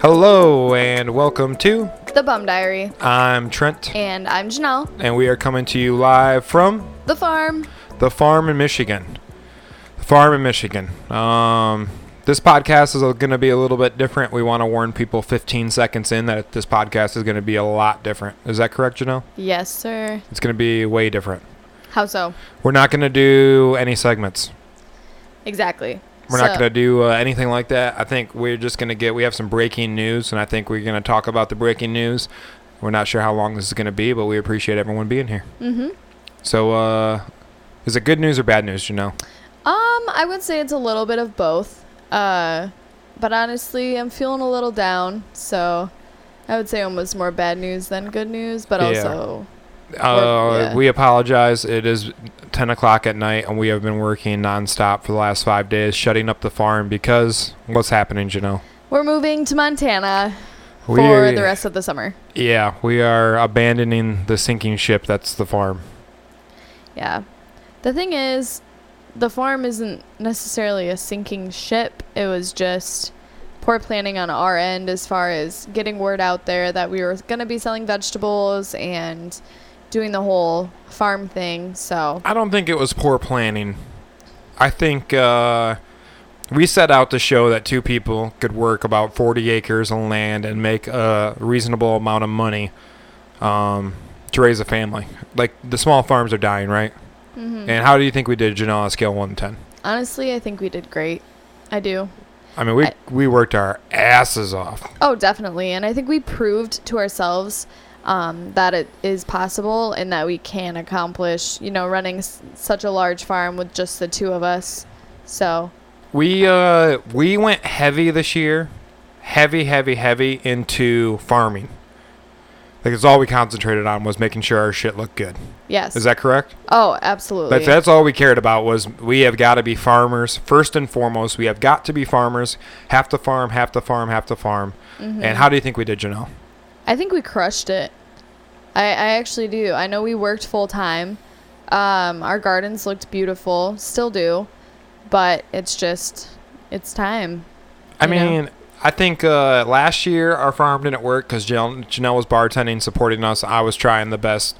Hello and welcome to The Bum Diary. I'm Trent And I'm Janelle. and we are coming to you live from The farm. the farm in Michigan. The farm in Michigan. Um, this podcast is going to be a little bit different. We want to warn people 15 seconds in that this podcast is going to be a lot different. Is that correct, Janelle? Yes, sir. It's going to be way different. How so? We're not going to do any segments. Exactly. We're not going to do uh, anything like that. I think we're just going to get, we have some breaking news, and I think we're going to talk about the breaking news. We're not sure how long this is going to be, but we appreciate everyone being here. Mhm. So, uh, is it good news or bad news, Janelle? Um, I would say it's a little bit of both. Uh, but honestly, I'm feeling a little down, so I would say almost more bad news than good news, but Yeah. also Uh, yeah. We apologize. It is 10 o'clock at night, and we have been working nonstop for the last five days, shutting up the farm because what's happening, Janelle? we're moving to Montana for the rest of the summer. Yeah, we are abandoning the sinking ship that's the farm. Yeah. The thing is, the farm isn't necessarily a sinking ship. It was just poor planning on our end as far as getting word out there that we were going to be selling vegetables and doing the whole farm thing. So, I don't think it was poor planning. I think uh, we set out to show that two people could work about 40 acres of land and make a reasonable amount of money um, to raise a family. Like the small farms are dying, right? mhm. And how do you think we did, Janelle, on scale 1 to 10? honestly, I think we did great. I do. I mean, we, I- we worked our asses off. Oh, definitely. And I think we proved to ourselves um, that it is possible and that we can accomplish, you know, running s- such a large farm with just the two of us. So, We uh we went heavy this year, heavy, heavy, heavy into farming. Like it's all we concentrated on was making sure our shit looked good. yes. Is that correct? oh, absolutely. That's that's all we cared about was we have got to be farmers first and foremost. We have got to be farmers. Half the farm, half the farm, half the farm. Mhm. And how do you think we did, Janelle? I think we crushed it. I, I actually do. I know we worked full time. Um, our gardens looked beautiful, still do, but it's just, it's time. I You know? mean, I think uh, last year our farm didn't work because Janelle, Janelle was bartending, supporting us. I was trying the best.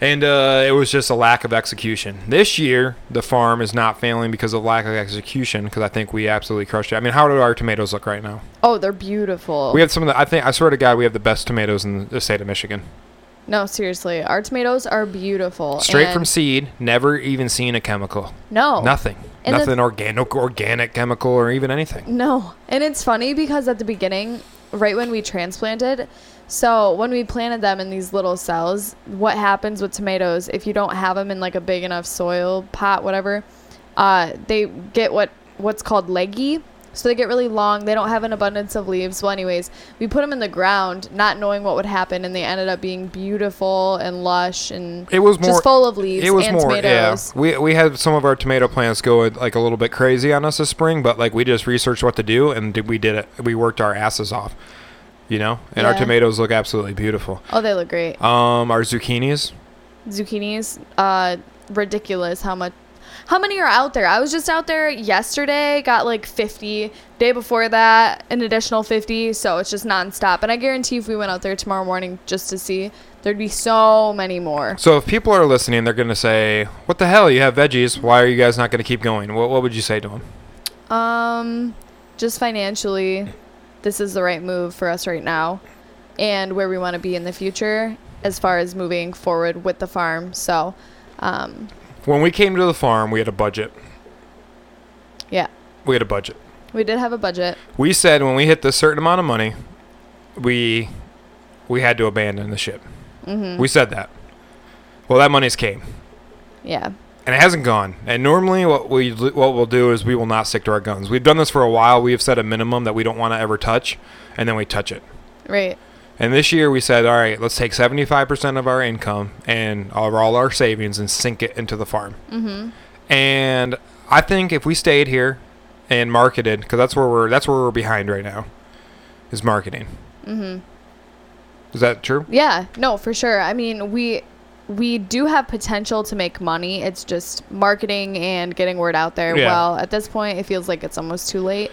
And uh, it was just a lack of execution. This year, the farm is not failing because of lack of execution. Because I think we absolutely crushed it. I mean, how do our tomatoes look right now? Oh, they're beautiful. We have some of the. I think I swear to God, we have the best tomatoes in the state of Michigan. No, seriously, our tomatoes are beautiful. Straight from seed. Never even seen a chemical. no, Nothing. And Nothing organic, organic chemical, or even anything. No. And it's funny because at the beginning, right when we transplanted, so when we planted them in these little cells, what happens with tomatoes if you don't have them in like a big enough soil pot, whatever, uh, they get what what's called leggy. So they get really long. They don't have an abundance of leaves. Well, anyways, we put them in the ground, not knowing what would happen, and they ended up being beautiful and lush and It was more just full of leaves It was and more, tomatoes. yeah. We we had some of our tomato plants go like a little bit crazy on us this spring, but like we just researched what to do and did, we did it. We worked our asses off, you know. And our tomatoes look absolutely beautiful. Oh, they look great. Um, our zucchinis. zucchinis uh ridiculous how much how many are out there i was just out there yesterday got like 50 day before that an additional 50 so it's just nonstop and i guarantee if we went out there tomorrow morning just to see there'd be so many more So if people are listening, they're gonna say, "What the hell? You have veggies. Why are you guys not gonna keep going?" What What would you say to them? um just financially this is the right move for us right now and where we want to be in the future as far as moving forward with the farm so um When we came to the farm, we had a budget. yeah We had a budget. we did have a budget We said when we hit this certain amount of money, we we had to abandon the ship. mhm We said that. Well, that money's came. yeah and it hasn't gone. And normally, what we what we'll do is we will not stick to our guns. We've done this for a while. We have set a minimum that we don't want to ever touch, and then we touch it. right And this year, we said, all right, let's take seventy five percent of our income and all, all our savings and sink it into the farm. mm-hmm And I think if we stayed here and marketed, because that's where we're that's where we're behind right now, is marketing. mm-hmm Is that true? Yeah, no, for sure. I mean, we we do have potential to make money. It's just marketing and getting word out there. Yeah. Well, at this point, it feels like it's almost too late.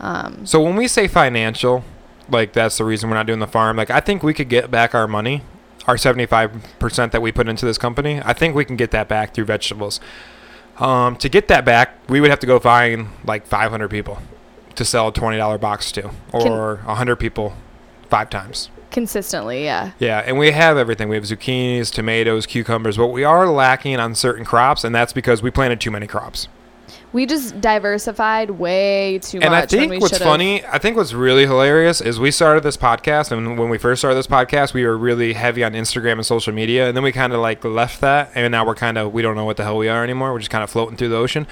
Um, So when we say financial, like that's the reason we're not doing the farm. Like I think we could get back our money, our 75% that we put into this company. I think we can get that back through vegetables. Um, to get that back, we would have to go find like 500 people to sell a $20 box to, or 100 people five times. Consistently, yeah. Yeah, and we have everything. We have zucchinis, tomatoes, cucumbers, but we are lacking on certain crops, and that's because we planted too many crops. We just diversified way too much. And I think what's should've. funny, I think what's really hilarious is we started this podcast, and when we first started this podcast, we were really heavy on Instagram and social media, and then we kind of like left that, and now we're kind of we don't know what the hell we are anymore. We're just kind of floating through the ocean.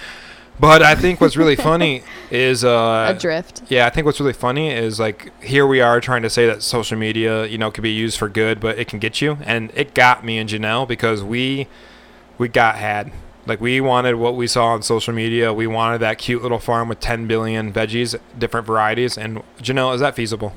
But I think what's really funny is uh, Adrift. yeah, I think what's really funny is like here we are trying to say that social media, you know, could be used for good, but it can get you, and it got me and Janelle because we we got had. Like we wanted what we saw on social media. We wanted that cute little farm with 10 billion veggies, different varieties. And Janelle, is that feasible?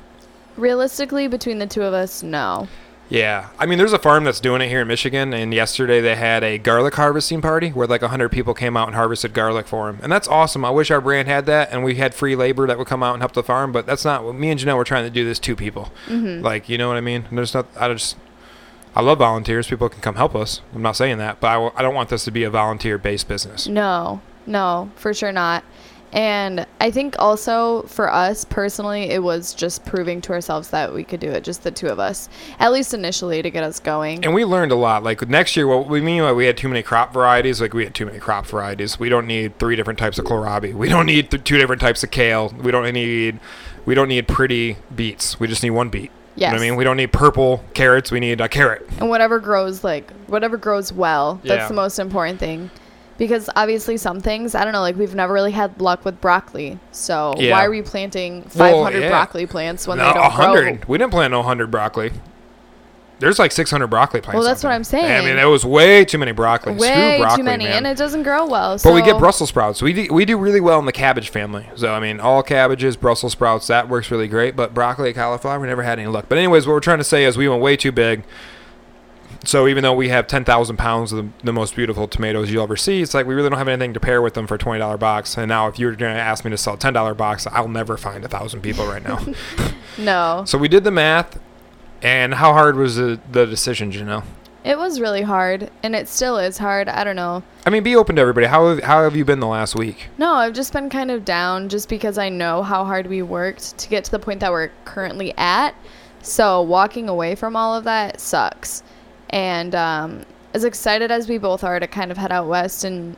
Realistically, between the two of us, no. Yeah, I mean, there's a farm that's doing it here in Michigan, and yesterday they had a garlic harvesting party where like 100 people came out and harvested garlic for them, and that's awesome. I wish our brand had that, and we had free labor that would come out and help the farm, but that's not. What me and Janelle were trying to do this two people, Mm-hmm. like you know what I mean. There's not. I just. I love volunteers. People can come help us. I'm not saying that, but I, w- I don't want this to be a volunteer-based business. No, no, for sure not. And I think also for us personally, it was just proving to ourselves that we could do it, just the two of us, at least initially to get us going. And we learned a lot. Like next year, what we mean by we had too many crop varieties, like we had too many crop varieties. We don't need three different types of kohlrabi. We don't need th- two different types of kale. We don't need we don't need pretty beets. We just need one beet. You know what I mean? We don't need purple carrots. We need a carrot. and whatever grows like whatever grows well that's Yeah. the most important thing because obviously some things i don't know like we've never really had luck with broccoli so Yeah. why are we planting Well, 500 yeah. broccoli plants when No, they don't grow 100. We didn't plant no 100 broccoli. There's like 600 broccoli plants. Well, that's what. I'm saying. I mean, there was way too many broccoli. Way broccoli, too many man. and it doesn't grow well so But we get Brussels sprouts. We do, we do really well in the cabbage family. So I mean, all cabbages, Brussels sprouts, that works really great. But broccoli, cauliflower, we never had any luck. But anyways, what we're trying to say is we went way too big. So even though we have ten thousand pounds of the, the most beautiful tomatoes you'll ever see, it's like we really don't have anything to pair with them for a twenty dollar box. And now if you're going to ask me to sell a ten dollar box, I'll never find a thousand people right now. no so we did the math. And how hard was the, the decision, you know? it was really hard and it still is hard i don't know I mean, be open to everybody. How have, how have you been the last week? no i've just been kind of down just because i know how hard we worked to get to the point that we're currently at so walking away from all of that sucks and um, as excited as we both are to kind of head out west and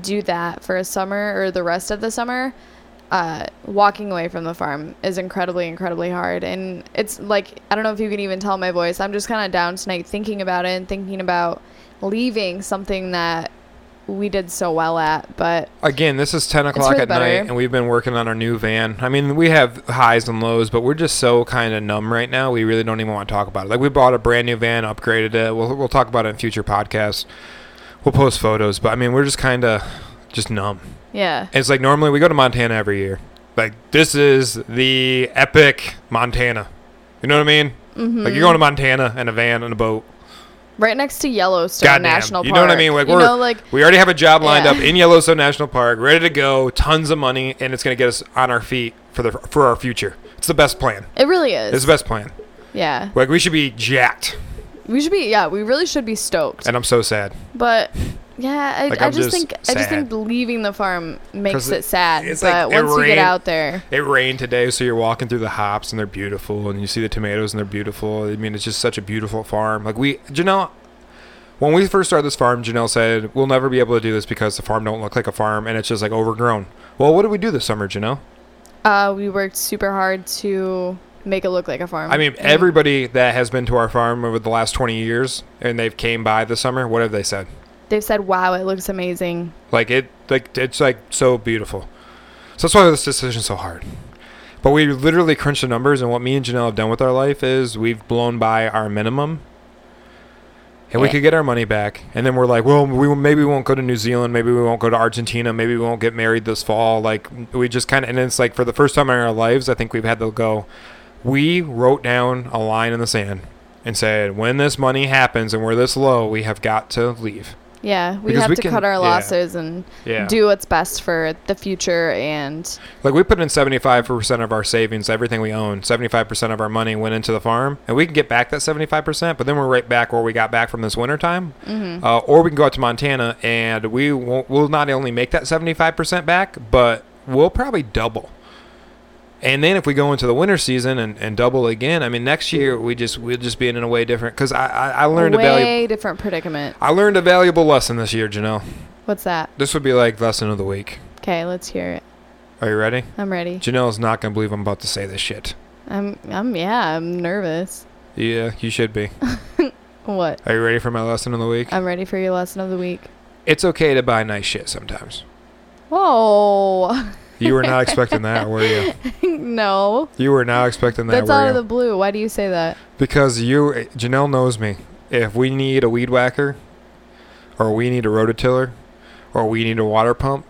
do that for a summer or the rest of the summer uh, walking away from the farm is incredibly incredibly hard and it's like i don't know if you can even tell my voice i'm just kind of down tonight thinking about it and thinking about leaving something that we did so well at but Again, this is 10 o'clock at night, and we've been working on our new van. I mean, we have highs and lows, but we're just so kind of numb right now. We really don't even want to talk about it. Like, we bought a brand new van, upgraded it. We'll, we'll talk about it in future podcasts. We'll post photos, but I mean, we're just kind of just numb. Yeah It's like normally we go to Montana every year. Like, this is the epic Montana. You know what I mean? mm-hmm. Like, you're going to Montana in a van and a boat. right next to yellowstone Goddamn. national park You know what I mean? Like, you we're- know like We already have a job lined Yeah. up in Yellowstone National Park, ready to go, tons of money, and it's going to get us on our feet for the for our future. It's the best plan. it really is It's the best plan. yeah Like we should be jacked, we should be yeah we really should be stoked and I'm so sad. But yeah, I, Like, I just just think I just think leaving the farm makes it- it sad. but like it once we get out there, It rained today, so you're walking through the hops and they're beautiful, and you see the tomatoes and they're beautiful. I mean, it's just such a beautiful farm. Like we, Janelle, when we first started this farm, Janelle said we'll never be able to do this because the farm don't look like a farm and it's just like overgrown. Well, what did we do this summer, Janelle? uh, we worked super hard to make it look like a farm. I mean, And everybody that has been to our farm over the last 20 years and they've came by this summer, what have they said? They've said, "Wow, it looks amazing." Like it, like it's like so beautiful. So that's why this decision's so hard. But we literally crunched the numbers, and what me and Janelle have done with our life is we've blown by our minimum, and we could get our money back. And then we're like, well, we maybe we won't go to New Zealand, maybe we won't go to Argentina, maybe we won't get married this fall. Like we just kind of, and it's like for the first time in our lives, I think we've had to go. We wrote down a line in the sand and said, when this money happens and we're this low, we have got to leave. Yeah, we Because have we to can- cut our yeah. losses and Yeah. do what's best for the future. And Like we put in 75% of our savings, everything we own, 75% of our money went into the farm, and we can get back that 75%, but then we're right back where we got back from this winter time. Mm-hmm. Uh, or we can go out to Montana and we won't, we'll not only make that 75% back, but we'll probably double. And then if we go into the winter season and, and double again, I mean next year we just we'll just be in a way different because I, I I learned a a valuable way different predicament. I learned a valuable lesson this year, Janelle. What's that? This would be like lesson of the week. Okay, let's hear it. Are you ready? I'm ready. Janelle's not gonna believe I'm about to say this shit. I'm I'm yeah, I'm nervous. Yeah, you should be. What? Are you ready for my lesson of the week? I'm ready for your lesson of the week. It's okay to buy nice shit sometimes. Whoa. You were not expecting that, were you? no. You were not expecting that, That's out you? of the blue. Why do you say that? because you, Janelle knows me. If we need a weed whacker, or we need a rototiller, or we need a water pump,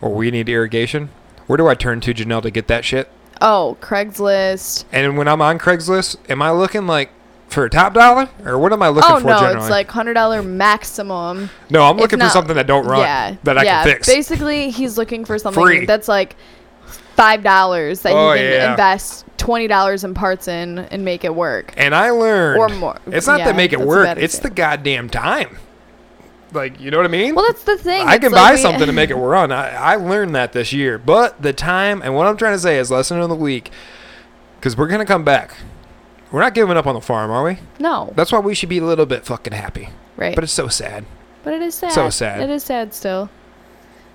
or we need irrigation, where do I turn to, Janelle, to get that shit? Oh, Craigslist. And when I'm on Craigslist, am I looking like for a top dollar, or what am I looking oh for no, generally? it's like hundred dollar maximum. no, I'm looking for something that don't run, Yeah, that I yeah. can fix. Basically, he's looking for something Free. that's like five dollars that Oh, he can yeah. invest twenty dollars in parts in and make it work. And I learned Or more. It's not Yeah, to make it work. It's the goddamn time. Like you know what I mean? Well, that's the thing. I it's can like buy we- something to make it run. I, I learned that this year. But the time and what I'm trying to say is lesson of the week, because we're gonna come back. We're not giving up on the farm, are we? No, That's why we should be a little bit fucking happy. right. But it's so sad. But it is sad. so sad. It is sad still.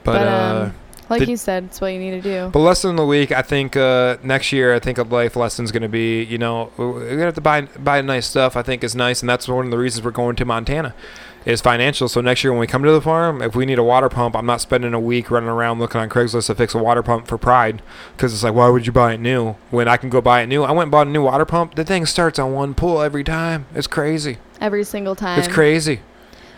But, But, uh, um, Like Did- you said, it's what you need to do. but lesson of the week, I think uh, next year, I think a life lesson's gonna be, you know, we're gonna have to buy buy nice stuff. I think is nice, and that's one of the reasons we're going to Montana, is financial. So next year when we come to the farm, if we need a water pump, I'm not spending a week running around looking on Craigslist to fix a water pump for pride, because it's like, why would you buy it new when I can go buy it new? I went and bought a new water pump. The thing starts on one pull every time. It's crazy. Every single time. It's crazy.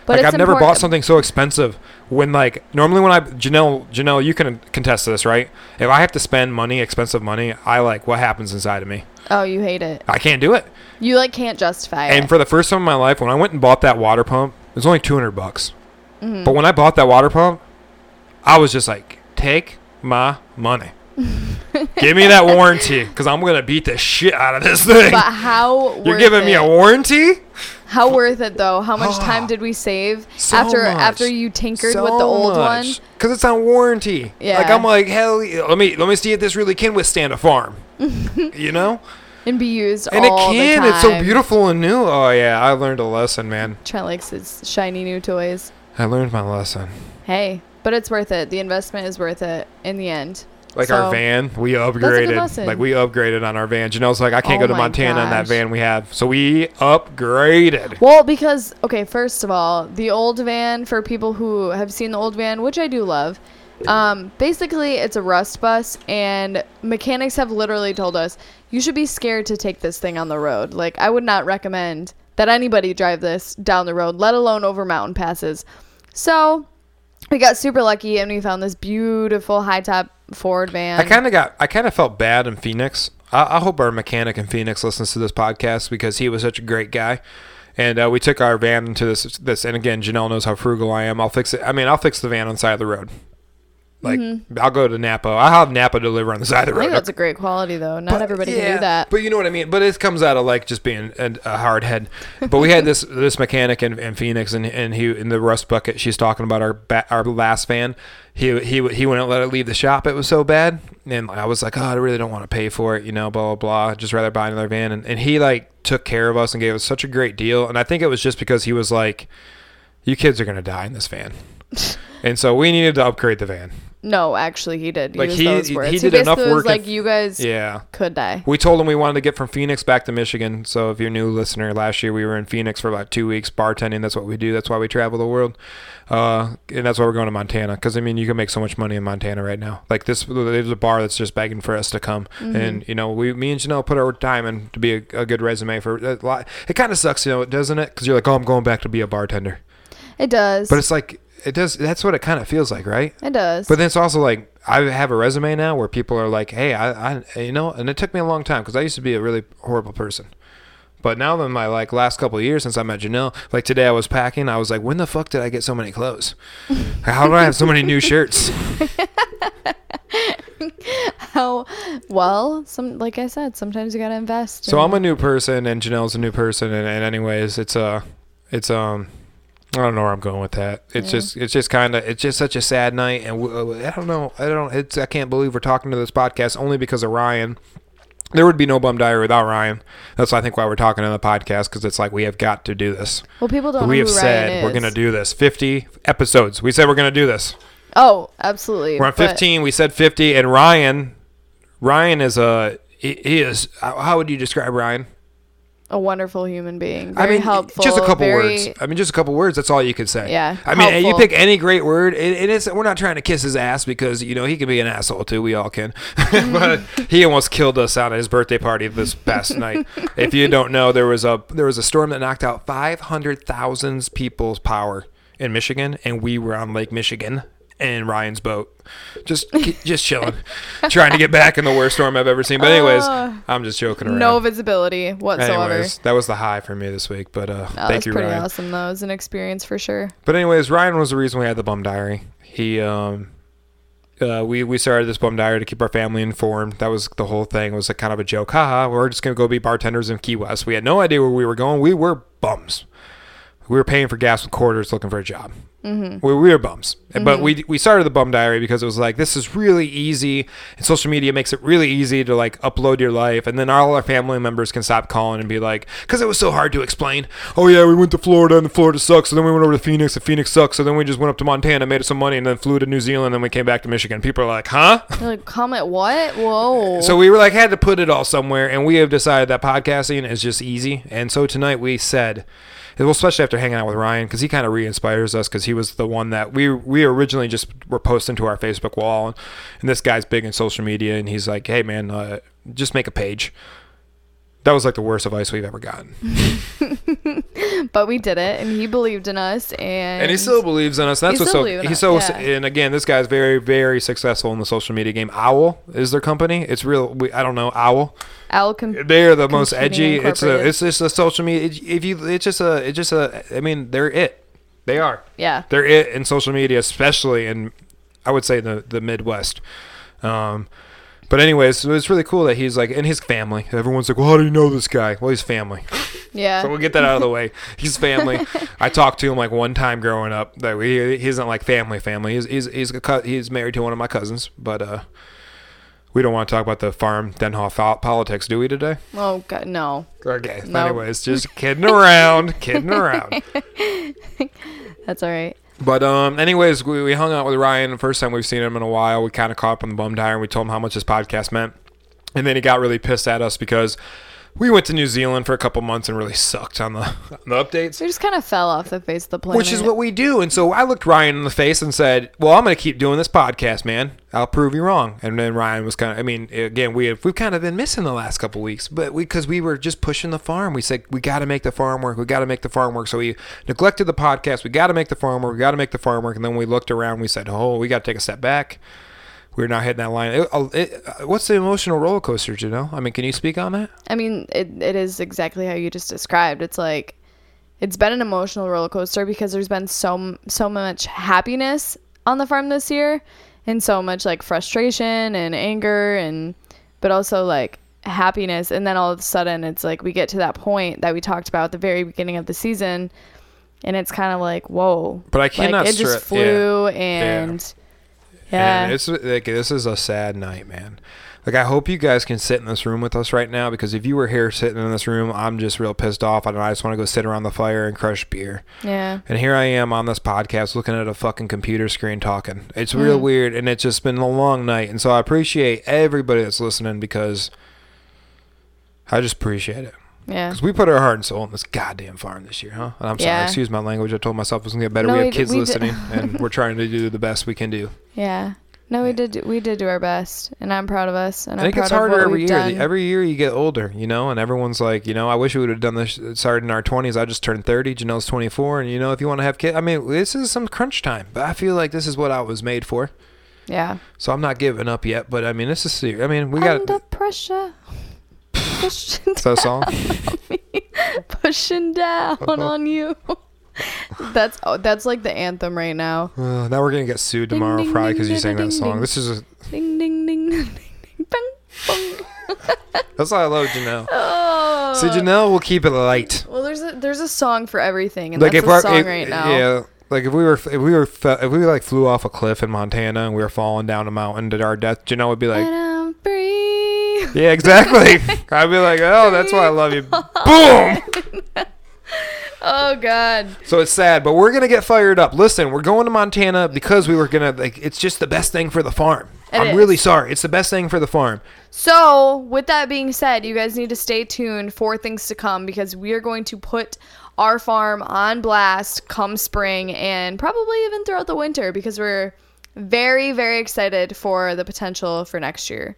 But like I've never bought something so expensive. When like normally when I Janelle Janelle, you can contest this, right? If I have to spend money, expensive money, I like what happens inside of me. Oh, you hate it. I can't do it. You like can't justify And it. And for the first time in my life, when I went and bought that water pump, was only two hundred bucks. Mhm. But when I bought that water pump, I was just like, take my money. Give me that warranty, because I'm gonna beat the shit out of this thing. But how You're giving me a warranty? How worth it though? How much time did we save So after much. after you tinkered with the old one? Because it's on warranty. Yeah. Like I'm like, hell, let me let me see if this really can withstand a farm. you know? And be used And it can. It's so beautiful and new. Oh yeah, I learned a lesson, man. Trent likes his shiny new toys. I learned my lesson. Hey, but it's worth it. The investment is worth it in the end. Like So- our van, we a good upgraded. Like we upgraded on our van. Janelle's like, I can't Oh go to Montana in that van we have. So we upgraded. Well, because okay, first of all, the old van for people who have seen the old van, which I do love. Um, basically, it's a rust bus, and mechanics have literally told us you should be scared to take this thing on the road. Like, I would not recommend that anybody drive this down the road, let alone over mountain passes. So, we got super lucky, and we found this beautiful high top Ford van. I kind of got, I kind of felt bad in Phoenix. I, I hope our mechanic in Phoenix listens to this podcast because he was such a great guy. And uh, we took our van into this, this, and again, Janelle knows how frugal I am. I'll fix it. I mean, I'll fix the van on the side of the road. Like, mm-hmm. I'll go to Napa. I'll have Napa deliver on the side of the road. I think road. that's a great quality, though. Not But- everybody can do that. But you know what I mean. But it comes out of like just being a, a hard head. But we had this this mechanic in, in Phoenix, and, and he in the rust bucket. She's talking about our ba- our last van. He he he wouldn't let it leave the shop. It was so bad, and I was like, oh, I really don't want to pay for it. You know, blah blah blah. I'd just rather buy another van. And, and he like took care of us and gave us such a great deal. And I think it was just because he was like, you kids are gonna die in this van. And so we needed to upgrade the van. No, actually, he did Like, use he- those he words. did enough basically was work in- like, you guys Yeah. could die. We told him we wanted to get from Phoenix back to Michigan. So if you're a new listener, last year we were in Phoenix for about two weeks bartending. That's what we do. That's why we travel the world. Uh, and that's why we're going to Montana. Because I mean, you can make so much money in Montana right now. Like this, there's a bar that's just begging for us to come. And you know, we, me and Janelle put our time in to be a, a good resume for a lot. It kind of sucks, you know, doesn't it? Because you're like, oh, I'm going back to be a bartender. It does. But it's like it does. That's what it kind of feels like, right? it does. But then it's also like I have a resume now where people are like, "Hey, I, I you know," and it took me a long time because I used to be a really horrible person. But now in my like last couple of years since I met Janelle, like today I was packing, I was like, when the fuck did I get so many clothes? How do I have so many new shirts? How well, some like I said, sometimes you gotta invest. So in- I'm a new person, and Janelle's a new person, and, and anyways, it's uh, it's um, I don't know where I'm going with that. It's Yeah. just it's just kind of it's just such a sad night, and uh, I don't know, I don't, it's I can't believe we're talking to this podcast only because of Ryan. There would be no bum diary without Ryan. That's I think why we're talking on the podcast because it's like we have got to do this. well, people don't we have said we're gonna do this. 50 episodes. We said we're gonna do this. Oh, absolutely. We're on but 15. We said 50, and Ryan, Ryan is a he, is. How would you describe Ryan? A wonderful human being. I Very mean, helpful. just a couple very, words. I mean, just a couple words. That's all you could say. Yeah, I mean, and you pick any great word, and, and it's we're not trying to kiss his ass because you know he can be an asshole too. We all can. but he almost killed us out at his birthday party this past night. If you don't know, there was a there was a storm that knocked out five hundred thousand people's power in Michigan, and we were on Lake Michigan in Ryan's boat, just just chilling, trying to get back in the worst storm I've ever seen. But anyways, Uh, I'm just joking around. No visibility whatsoever. Anyways, that was the high for me this week. But uh, No, thank that's you, pretty Ryan. awesome though. It was an experience for sure. But anyways, Ryan was the reason we had the bum diary. He um uh, we we started this bum diary to keep our family informed. That was the whole thing. It was a kind of a joke. Haha, we're just gonna go be bartenders in Key West. We had no idea where we were going. We were bums. We were paying for gas with quarters, looking for a job. Mm-hmm. We, we were bums. But we we started the bum diary because it was like this is really easy, and social media makes it really easy to like upload your life, and then all our family members can stop calling and be like, because it was so hard to explain. Oh yeah, we went to Florida and Florida sucks. So then we went over to Phoenix and Phoenix sucks. So then we just went up to Montana, made some money, and then flew to New Zealand. And then we came back to Michigan. People are like, huh? You're like, comment what? Whoa. So we were like had to put it all somewhere, and we have decided that podcasting is just easy. And so tonight we said, well, especially after hanging out with Ryan, because he kind of re-inspires us, because he was the one that we we originally just were posting to our Facebook wall, and, and this guy's big in social media, and he's like, hey man, uh, just make a page. That was like the worst advice we've ever gotten, but we did it, and he believed in us, and and he still believes in us. That's what's so he's so. yeah. And again, this guy's very very successful in the social media game. Owl is their company. It's real. We, I don't know Owl. Owl. com- they're the most edgy. It's a, it's just a social media. it- If you, it's just a, it's just a. I mean, they're it. They are. yeah. They're it in social media, especially in, I would say the the Midwest. Um, but anyways, so it's really cool that he's like in his family. Everyone's like, "Well, how do you know this guy?" Well, he's family. Yeah. So we'll get that out of the way. He's family. I talked to him like one time growing up. That we, he isn't like family family. He's he's he's, a, he's married to one of my cousins, but uh, we don't want to talk about the farm Denhoff politics, do we today? oh god, no. Okay. Nope. Anyways, just kidding around, kidding around. That's all right. But um, anyways, we, we hung out with Ryan the first time we've seen him in a while. We kind of caught up on the bum diary and we told him how much this podcast meant. And then he got really pissed at us because we went to New Zealand for a couple months and really sucked on the, on the updates. We just kind of fell off the face of the planet. Which is what we do. And so I looked Ryan in the face and said, Well, I'm going to keep doing this podcast, man. I'll prove you wrong. And then Ryan was kind of, I mean, again, we have, we've kind of been missing the last couple weeks, but we, because we were just pushing the farm. We said, We got to make the farm work. We got to make the farm work. So we neglected the podcast. We got to make the farm work. We got to make the farm work. And then we looked around. We said, Oh, we got to take a step back. We're not hitting that line. It, uh, it, uh, what's the emotional roller coaster, you know? I mean, can you speak on that? I mean, it, it is exactly how you just described. It's like it's been an emotional roller coaster because there's been so so much happiness on the farm this year and so much like frustration and anger and but also like happiness and then all of a sudden it's like we get to that point that we talked about at the very beginning of the season and it's kind of like whoa But I cannot like it just flew and yeah, And it's like this is a sad night, man. Like I hope you guys can sit in this room with us right now because if you were here sitting in this room, I'm just real pissed off and I just want to go sit around the fire and crush beer. yeah And here I am on this podcast looking at a fucking computer screen talking. It's real hmm. weird and it's just been a long night. And so I appreciate everybody that's listening because I just appreciate it. Yeah Because we put our heart and soul in this goddamn farm this year, huh? And I'm sorry, Yeah. excuse my language. I told myself it was going to get better. No, we we have kids we listening and we're trying to do the best we can do. yeah no we did we did do our best and i'm proud of us and I think it's harder every year. done. Every year you get older, you know, and everyone's like, you know, I wish we would have done this. Started in our twenties. I just turned thirty. Janelle's twenty four, and you know, if you want to have kids, I mean, this is some crunch time. But I feel like this is what I was made for. yeah So I'm not giving up yet. But I mean, this is serious. I mean, we got under pressure. Push so song. pushing down on you. that's oh, that's like the anthem right now. Uh, now we're gonna get sued tomorrow ding, probably because you sang that ding, song. This is a, Ding ding ding ding ding bang bang. that's why I love Janelle. Oh. See, Janelle will keep it light. Well, there's a there's a song for everything, and like that's if our, song if- right now. yeah, like if we were if we were if we like flew off a cliff in Montana and we were falling down a mountain to our death, Janelle would be like, and I'm free. Yeah, exactly. I'd be like, oh, that's why I love you. Boom. Oh God. So it's sad, but we're gonna get fired up. Listen, we're going to Montana because we were gonna like. It's just the best thing for the farm. It I'm is. really sorry. It's the best thing for the farm. So, with that being said, you guys need to stay tuned for things to come because we are going to put our farm on blast come spring and probably even throughout the winter because we're very, very excited for the potential for next year.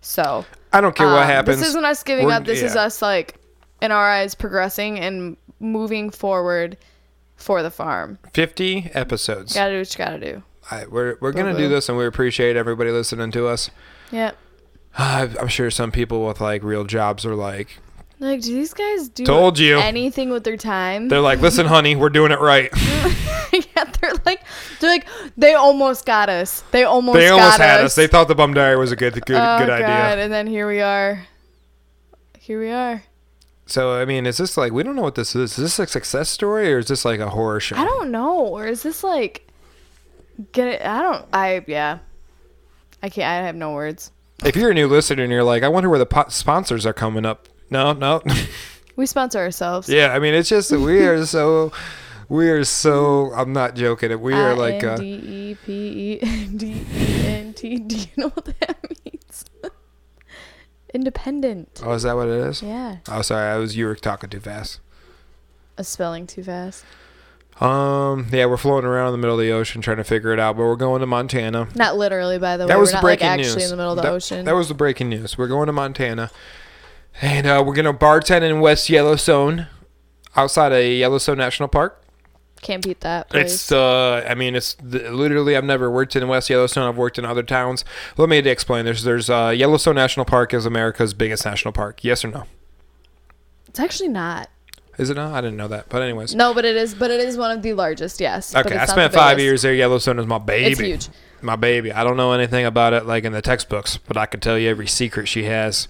So, I don't care what um, happens. This isn't us giving We're- up. This is us, like, in our eyes, progressing and moving forward for the farm. Fifty episodes. Gotta do what you gotta do. I, we're we're gonna do this, and we appreciate everybody listening to us. Yep. I'm sure some people with like real jobs are like, Like, do these guys do Told you. anything with their time? they're like, listen, honey, we're doing it right. yeah, they're like, they're like, they almost got us. They almost, they almost got had us. They thought the bum diary was a good good oh, good God. idea. And then here we are. Here we are. So I mean, is this like we don't know what this is? Is this a success story or is this like a horror show? I don't know. Or is this like, get it? I don't. I yeah. I can't. I have no words. If you're a new listener and you're like, I wonder where the po- sponsors are coming up. No, no. We sponsor ourselves. yeah, I mean, it's just that we are so, we are so. I'm not joking. We are like, uh, D E P E D E N T. Do you know what that means? Independent. oh, is that what it is? Yeah. Oh, sorry, I was you were talking too fast. A spelling too fast. Um, yeah, we're floating around in the middle of the ocean trying to figure it out, but we're going to Montana. Not literally, by the way. That was We're the not like breaking actually in the middle of the that, ocean. That was the breaking news. We're going to Montana, and uh, we're gonna bartend in West Yellowstone, outside of Yellowstone National Park. Can't beat that. Place. It's uh, I mean, it's literally. I've never worked in West Yellowstone. I've worked in other towns. Let me explain. There's there's uh, Yellowstone National Park is America's biggest national park. Yes or no? It's actually not. Is it not? I didn't know that. But anyways, No, but it is. But it is one of the largest. Yes. okay. I spent five biggest. years there. Yellowstone is my baby. It's huge. my baby. I don't know anything about it like in the textbooks, but I can tell you every secret she has.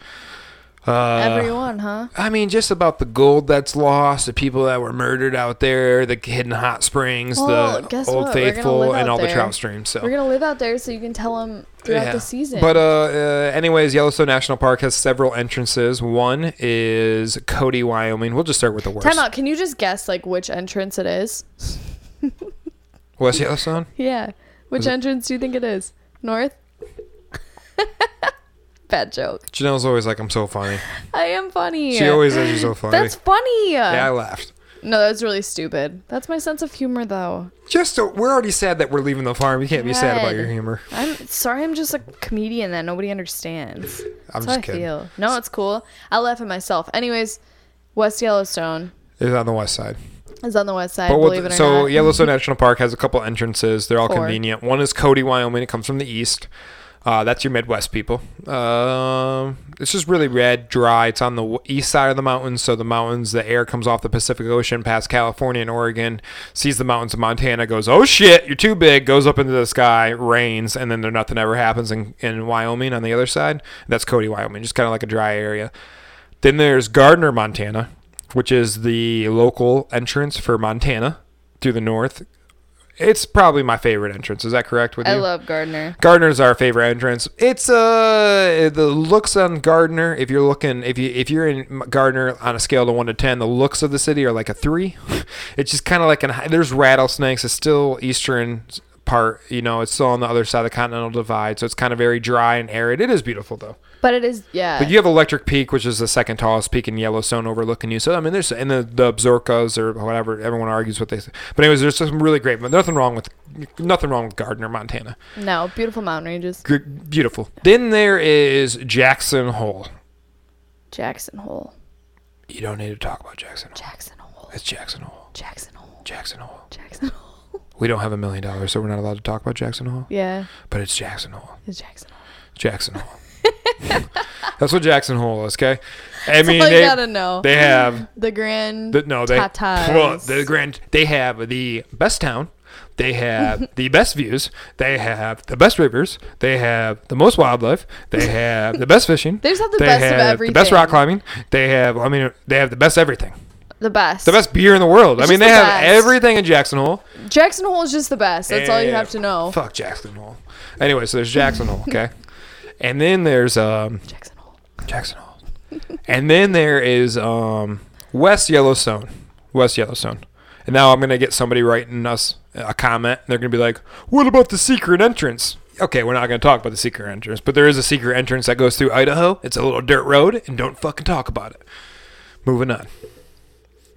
Uh, Everyone, huh? I mean, just about the gold that's lost, the people that were murdered out there, the hidden hot springs, Well, the Old what? Faithful, and all the trout streams. So We're gonna live out there, so you can tell them throughout Yeah. the season. But uh, uh, anyways, Yellowstone National Park has several entrances. One is Cody, Wyoming. We'll just start with the worst. time out. Can you just guess like which entrance it is? West Yellowstone. Yeah. Which Is it- entrance do you think it is? North. Bad joke. Janelle's always like, "I'm so funny." I am funny. She always says you're so funny. That's funny. yeah, I laughed. No, that's really stupid. That's my sense of humor, though. Just so, we're already sad that we're leaving the farm. You can't be sad about your humor. I'm sorry. I'm just a comedian that nobody understands. I'm That's just how I kidding. feel. No, it's cool. I laugh at myself. Anyways, West Yellowstone It's on the west side. is on the west side. But what- believe it or so not. Yellowstone National Park has a couple entrances. They're all Four. convenient. One is Cody, Wyoming. It comes from the east. Uh, that's your Midwest people. Um, it's just really red, dry. It's on the east side of the mountains, so the mountains, the air comes off the Pacific Ocean past California and Oregon, sees the mountains of Montana, goes, "Oh shit, you're too big," goes up into the sky, rains, and then there nothing ever happens in, in Wyoming on the other side. That's Cody, Wyoming, just kind of like a dry area. Then there's Gardiner, Montana, which is the local entrance for Montana through the north. It's probably my favorite entrance. Is that correct with I you? I love Gardiner. Gardiner's our favorite entrance. It's uh the looks on Gardiner. If you're looking, if you if you're in Gardiner on a scale of one to ten, the looks of the city are like a three. it's just kind of like an there's rattlesnakes. It's still eastern part. You know, it's still on the other side of the continental divide, so it's kind of very dry and arid. It is beautiful though. But it is, yeah. But you have Electric Peak, which is the second tallest peak in Yellowstone, overlooking you. So I mean, there's and the the Absarokas or whatever. Everyone argues what they. Say. But anyways, there's some really great. But nothing wrong with nothing wrong with Gardiner, Montana. no, beautiful mountain ranges. Gr- beautiful. Then there is Jackson Hole. Jackson Hole. You don't need to talk about Jackson Hole. Jackson Hole. It's Jackson Hole. Jackson Hole. Jackson Hole. Jackson Hole. We don't have a million dollars, so we're not allowed to talk about Jackson Hole. Yeah, But it's Jackson Hole. it's Jackson Hole. Jackson Hole. That's what Jackson Hole is. Okay. I mean, all you they, gotta know. they have the grand. the, no they well, the grand they have the best town. They have the best views. They have the best rivers. They have the most wildlife. They have the best fishing. They just have the they best of have the best rock climbing. They have, I mean, they have the best everything. The best. The best beer in the world. It's I mean, they the have best. everything in Jackson Hole. Jackson Hole is just the best. That's all you have to know. Fuck Jackson Hole. Anyway, so there's Jackson Hole, okay? And then there's um, Jackson Hole. Jackson Hole. and then there is um, West Yellowstone. West Yellowstone. And now I'm going to get somebody writing us a comment. They're going to be like, what about the secret entrance? Okay, we're not going to talk about the secret entrance, but there is a secret entrance that goes through Idaho. It's a little dirt road, and don't fucking talk about it. Moving on.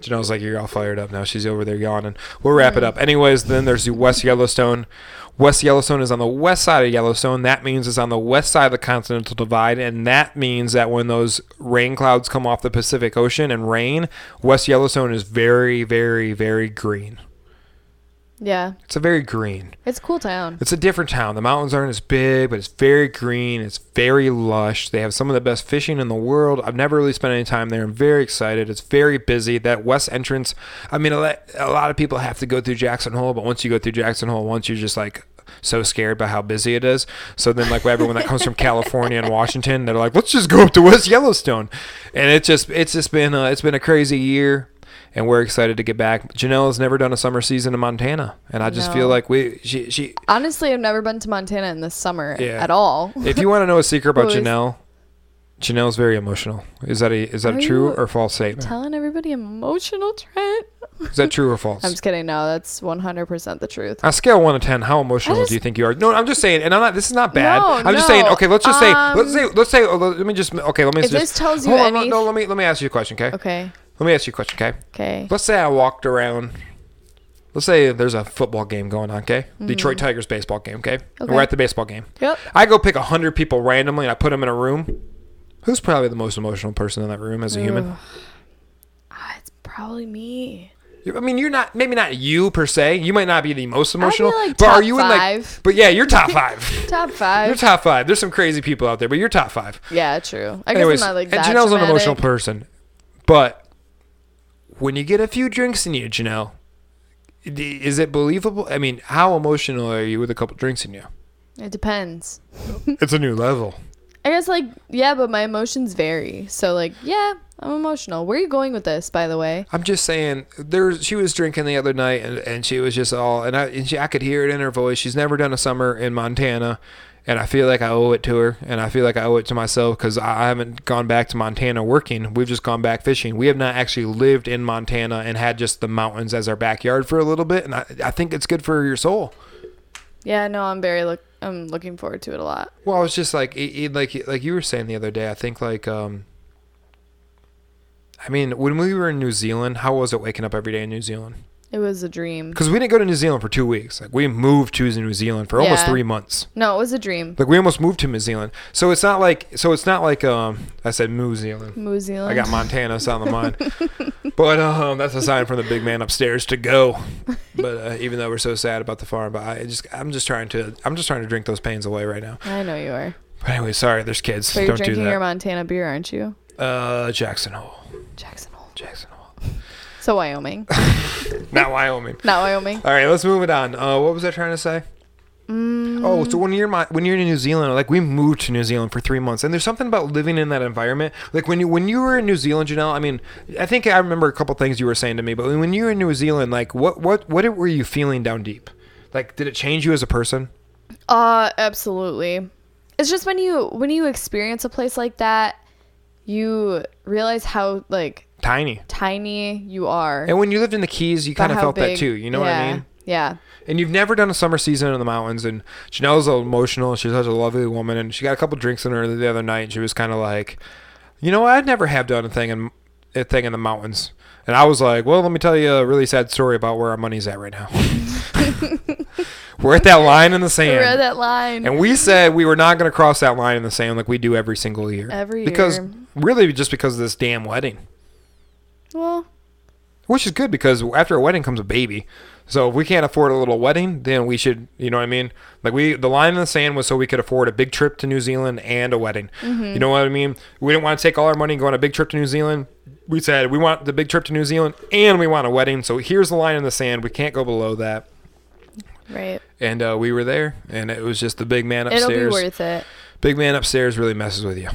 Janelle's like, you're all fired up now. She's over there yawning. We'll wrap it up. Anyways, then there's the West Yellowstone. West Yellowstone is on the west side of Yellowstone. That means it's on the west side of the Continental Divide, and that means that when those rain clouds come off the Pacific Ocean and rain, West Yellowstone is very, very, very green. Yeah, It's a very green. it's a cool town. It's a different town. The mountains aren't as big, but it's very green. It's very lush. They have some of the best fishing in the world. I've never really spent any time there. I'm very excited. It's very busy. That west entrance, I mean, a lot, of people have to go through Jackson Hole, but once you go through Jackson Hole, once you're just like so scared by how busy it is. So then, like everyone that comes from California and Washington, they're like, let's just go up to West Yellowstone, and it's just it's just been a, it's been a crazy year. And we're excited to get back. Janelle has never done a summer season in Montana, and I just feel like we she she Honestly, I've never been to Montana in the summer Yeah. at all. if you want to know a secret about Janelle, Janelle's very emotional. Is that a is that Are a true or false statement? Telling everybody emotional, Trent. Is that true or false? I'm just kidding. No, that's 100% the truth. On a scale one to ten, how emotional just- do you think you are? No, I'm just saying, and I'm not. This is not bad. No, I'm just saying. Okay, let's just say. Let's um, say. Let's say. oh, let me just. Okay, let me If just. this tells you on, any- no, let me let me ask you a question. Okay. Okay. Let me ask you a question. Okay. Okay. Let's say I walked around. Let's say there's a football game going on. Okay. Detroit Tigers baseball game. Okay. Mm-hmm. Okay. We're at the baseball game. Yep. I go pick a hundred people randomly and I put them in a room. Who's probably the most emotional person in that room as a human? Ugh. Ah, it's probably me. I mean, you're not maybe not you per se. You might not be the most emotional, like, but are you in like? But yeah, you're top five. Top five. you're top five. There's some crazy people out there, but you're top five. yeah, true. I Anyways, guess I'm not like and that Janelle's an emotional person, but when you get a few drinks in you, Janelle, is it believable? I mean, how emotional are you with a couple drinks in you? It depends. It's a new level. I guess like yeah, but my emotions vary. So like yeah, I'm emotional. Where are you going with this, by the way? I'm just saying, there. She was drinking the other night, and, and she was just all, and I, and she, I could hear it in her voice. She's never done a summer in Montana, and I feel like I owe it to her, and I feel like I owe it to myself because I haven't gone back to Montana working. We've just gone back fishing. We have not actually lived in Montana and had just the mountains as our backyard for a little bit, and I, I think it's good for your soul. Yeah, no, I'm very look. I'm looking forward to it a lot. Well, I was just like, it, it- like, like you were saying the other day. I think like, um, I mean, when we were in New Zealand, how was it waking up every day in New Zealand? It was a dream. Because we didn't go to New Zealand for two weeks. Like we moved to New Zealand for almost Yeah. three months. No, it was a dream. Like we almost moved to New Zealand. So it's not like so it's not like um I said New Zealand. New Zealand. I got Montana on the mind. but um that's a sign from the big man upstairs to go. But uh, even though we're so sad about the farm, but I just I'm just trying to I'm just trying to drink those pains away right now. I know you are. But anyway, sorry, there's kids. But you're Don't do drinking your that. Montana beer, aren't you? Uh, Jackson Hole. Jackson Hole. Jackson Hole. So Wyoming, Not Wyoming. not Wyoming. All right, let's move it on. Uh, what was I trying to say? Mm, Oh, so when you're my, when you're in New Zealand, like we moved to New Zealand for three months, and there's something about living in that environment. Like when you when you were in New Zealand, Janelle. I mean, I think I remember a couple things you were saying to me. But when you were in New Zealand, like what what what were you feeling down deep? Like, did it change you as a person? Uh, absolutely. It's just when you when you experience a place like that, you realize how like Tiny. tiny you are. And when you lived in the Keys, you kind of felt that too. You know what I mean? Yeah. And you've never done a summer season in the mountains. And Janelle's a little emotional. She's such a lovely woman, and she got a couple drinks in her the other night. And she was kind of like, you know, I'd never have done a thing in a thing in the mountains. And I was like, well, let me tell you a really sad story about where our money's at right now. We're at that line in the We're at sand. that line. And we said we were not going to cross that line in the sand like we do every single year. Every Because year. really just because of this damn wedding. Well, Which is good because after a wedding comes a baby. So if we can't afford a little wedding, then we should, you know what I mean? Like we, the line in the sand was so we could afford a big trip to New Zealand and a wedding. You know what I mean? We didn't want to take all our money and go on a big trip to New Zealand. We said we want the big trip to New Zealand and we want a wedding. So here's the line in the sand. We can't go below that. Right. And uh, we were there, and it was just the big man upstairs. It'll be worth it. Big man upstairs really messes with you.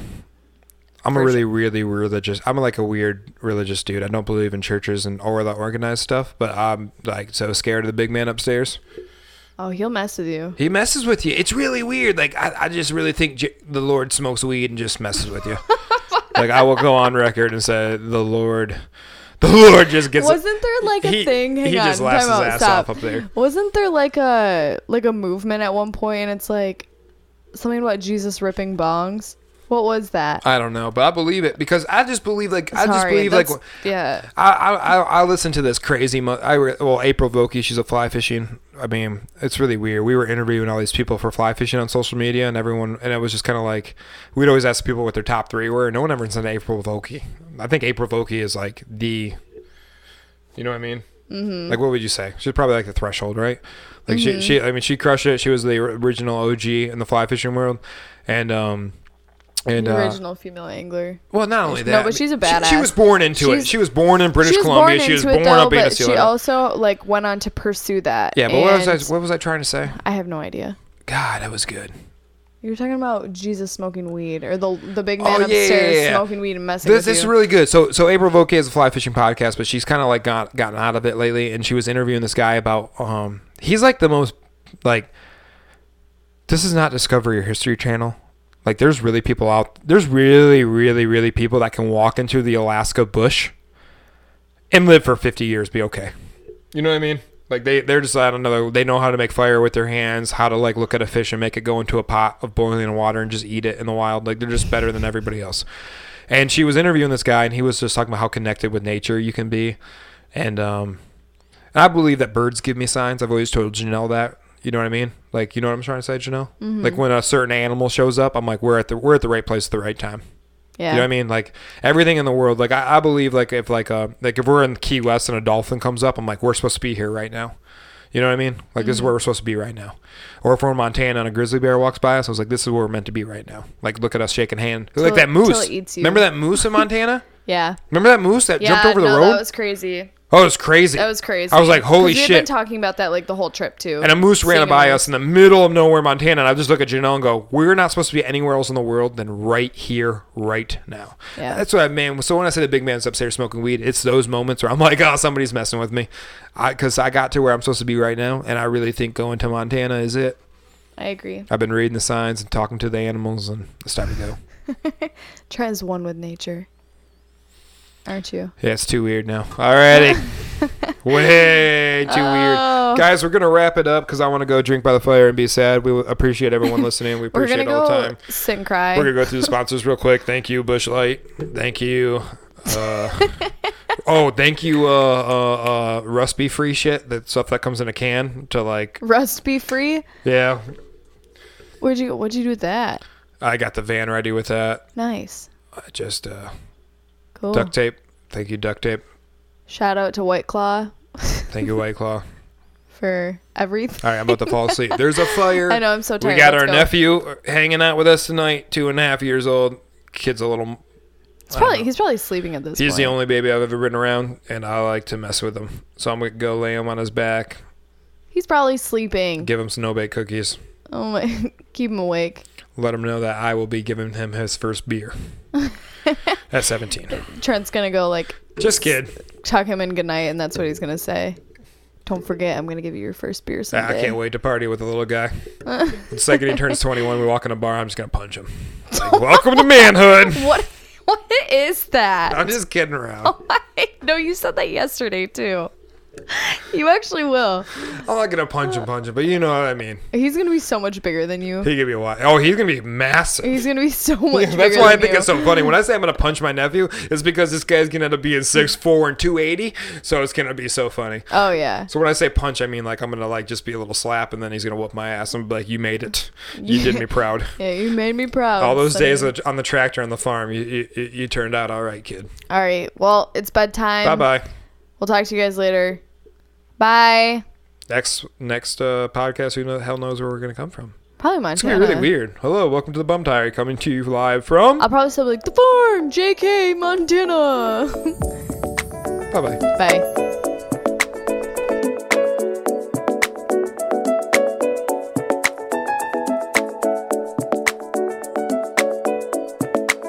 I'm a really, really religious. I'm like a weird religious dude. I don't believe in churches and or the organized stuff, but I'm like so scared of the big man upstairs. Oh, he'll mess with you. He messes with you. It's really weird. Like I, I just really think J- the Lord smokes weed and just messes with you. like I will go on record and say the Lord, the Lord just gets. Wasn't there like a he, thing? Hang he on, just laughs his out, ass stop. off up there. Wasn't there like a like a movement at one point and it's like something about Jesus ripping bongs? What was that? I don't know, but I believe it because I just believe like I just Sorry, believe like. that's- yeah. I, I I I listen to this crazy. Mo- I re- well April Vokey, she's a fly fishing. I mean, it's really weird. We were interviewing all these people for fly fishing on social media, and everyone, and it was just kind of like we'd always ask people what their top three were. and No one ever said April Vokey. I think April Vokey is like the, you know what I mean? Mm-hmm. Like what would you say? She's probably like the threshold, right? Like she she I mean she crushed it. She was the original OG in the fly fishing world, and um. And The uh, original female angler. well, not only that, No, but she's a she- She, was born into it. She was born in British she was Columbia. born she was born it though, up being a she also like went on to pursue that. Yeah, but what was I? What was I trying to say? I have no idea. God, that was good. You were talking about Jesus smoking weed, or the the big Oh, man yeah, yeah, upstairs yeah, yeah. smoking weed and messing This, with this is really good. So, so April Voke has a fly fishing podcast, but she's kind of like got gotten out of it lately, and she was interviewing this guy about. Um, he's like the most like. This is not Discovery or History Channel. Like, there's really people out. There's really, really, really people that can walk into the Alaska bush and live for 50 years, be okay. You know what I mean? Like they they're just I don't know. They know how to make fire with their hands, how to like look at a fish and make it go into a pot of boiling water and just eat it in the wild. Like they're just better than everybody else. And she was interviewing this guy, and he was just talking about how connected with nature you can be, and um, and I believe that birds give me signs. I've always told Janelle that. You know what I mean? Like you know what I'm trying to say, Janelle? Like when a certain animal shows up, I'm like, we're at the we're at the right place at the right time. yeah. You know what I mean? Like everything in the world. Like I, I believe like if like uh like if we're in Key West and a dolphin comes up, I'm like we're supposed to be here right now. You know what I mean? Like this is where we're supposed to be right now. Or if we're in Montana and a grizzly bear walks by us, I was like, this is where we're meant to be right now. Like look at us shaking hand. like that moose. it eats you. Remember that moose in Montana? Yeah. Remember that moose that Yeah. jumped over the road? That was crazy. Oh, it was crazy. That was crazy. I was like, holy shit. we had shit. been talking about that like the whole trip too. and a moose ran by us in the middle of nowhere, Montana. And I just look at Janelle and go, "We're not supposed to be anywhere else in the world than right here, right now." Yeah. that's what I man. So when I say the big man's upstairs smoking weed, it's those moments where I'm like, "Oh, somebody's messing with me," because I, got to where I'm supposed to be right now, and I really think going to Montana is it. I agree. I've been reading the signs and talking to the animals, and it's time to go. Try as one with nature. Aren't you? Yeah, it's too weird now. Alrighty, way too Oh. weird, guys. We're gonna wrap it up because I want to go drink by the fire and be sad. We appreciate everyone listening. We appreciate all the time. sit and cry. We're gonna go through the sponsors real quick. Thank you, Busch Light. Thank you. Uh, oh, thank you, uh, uh, uh, rust be free shit. That stuff that comes in a can to like, Rust be free. yeah. Where'd you What'd you do with that? I got the van ready with that. Nice. I just uh, Cool. duct tape. Thank you, duct tape. Shout out to White Claw Thank you, White Claw. for everything. All right, I'm about to fall asleep. There's a fire. I know I'm so tired. We got Let's our go. nephew hanging out with us tonight. Two and a half years old. Kid's a little. He's probably he's probably sleeping at this He's point. the only baby I've ever been around, and I like to mess with him. So I'm gonna go lay him on his back, He's probably sleeping. give him snow bake cookies, Oh my! Keep him awake. let him know that I will be giving him his first beer at 17. Trent's gonna go like Just kid. tuck him in goodnight, and that's what he's gonna say. Don't forget, I'm gonna give you your first beer I someday. can't wait to party with the little guy. the second he turns 21, we walk in a bar. I'm just gonna punch him. Like, Welcome to manhood. What? What is that? I'm just kidding around. Oh no, you said that yesterday too. You actually will. Oh, I'm not gonna punch him, punch him, but you know what I mean. He's gonna be so much bigger than you. He could be a lot. Oh, he's gonna be massive. He's gonna be so much bigger. That's why I think you. it's so funny. When I say I'm gonna punch my nephew, it's because this guy's gonna end up being 6'4 and 280. So it's gonna be so funny. Oh yeah. So when I say punch, I mean like I'm gonna like just be a little slap, and then he's gonna whoop my ass and be like, "You made it. You did me proud." Yeah, you made me proud. All those days on the tractor on the farm, you you, you- you turned out all right, kid. All right. Well, it's bedtime. Bye bye. We'll talk to you guys later. Bye. next next uh, podcast, who the hell knows where we're gonna come from? Probably It's gonna be really weird. Hello, welcome to the Bum Diary, coming to you live from. I'll probably still be like the farm, JK, Montana. Bye bye. Bye.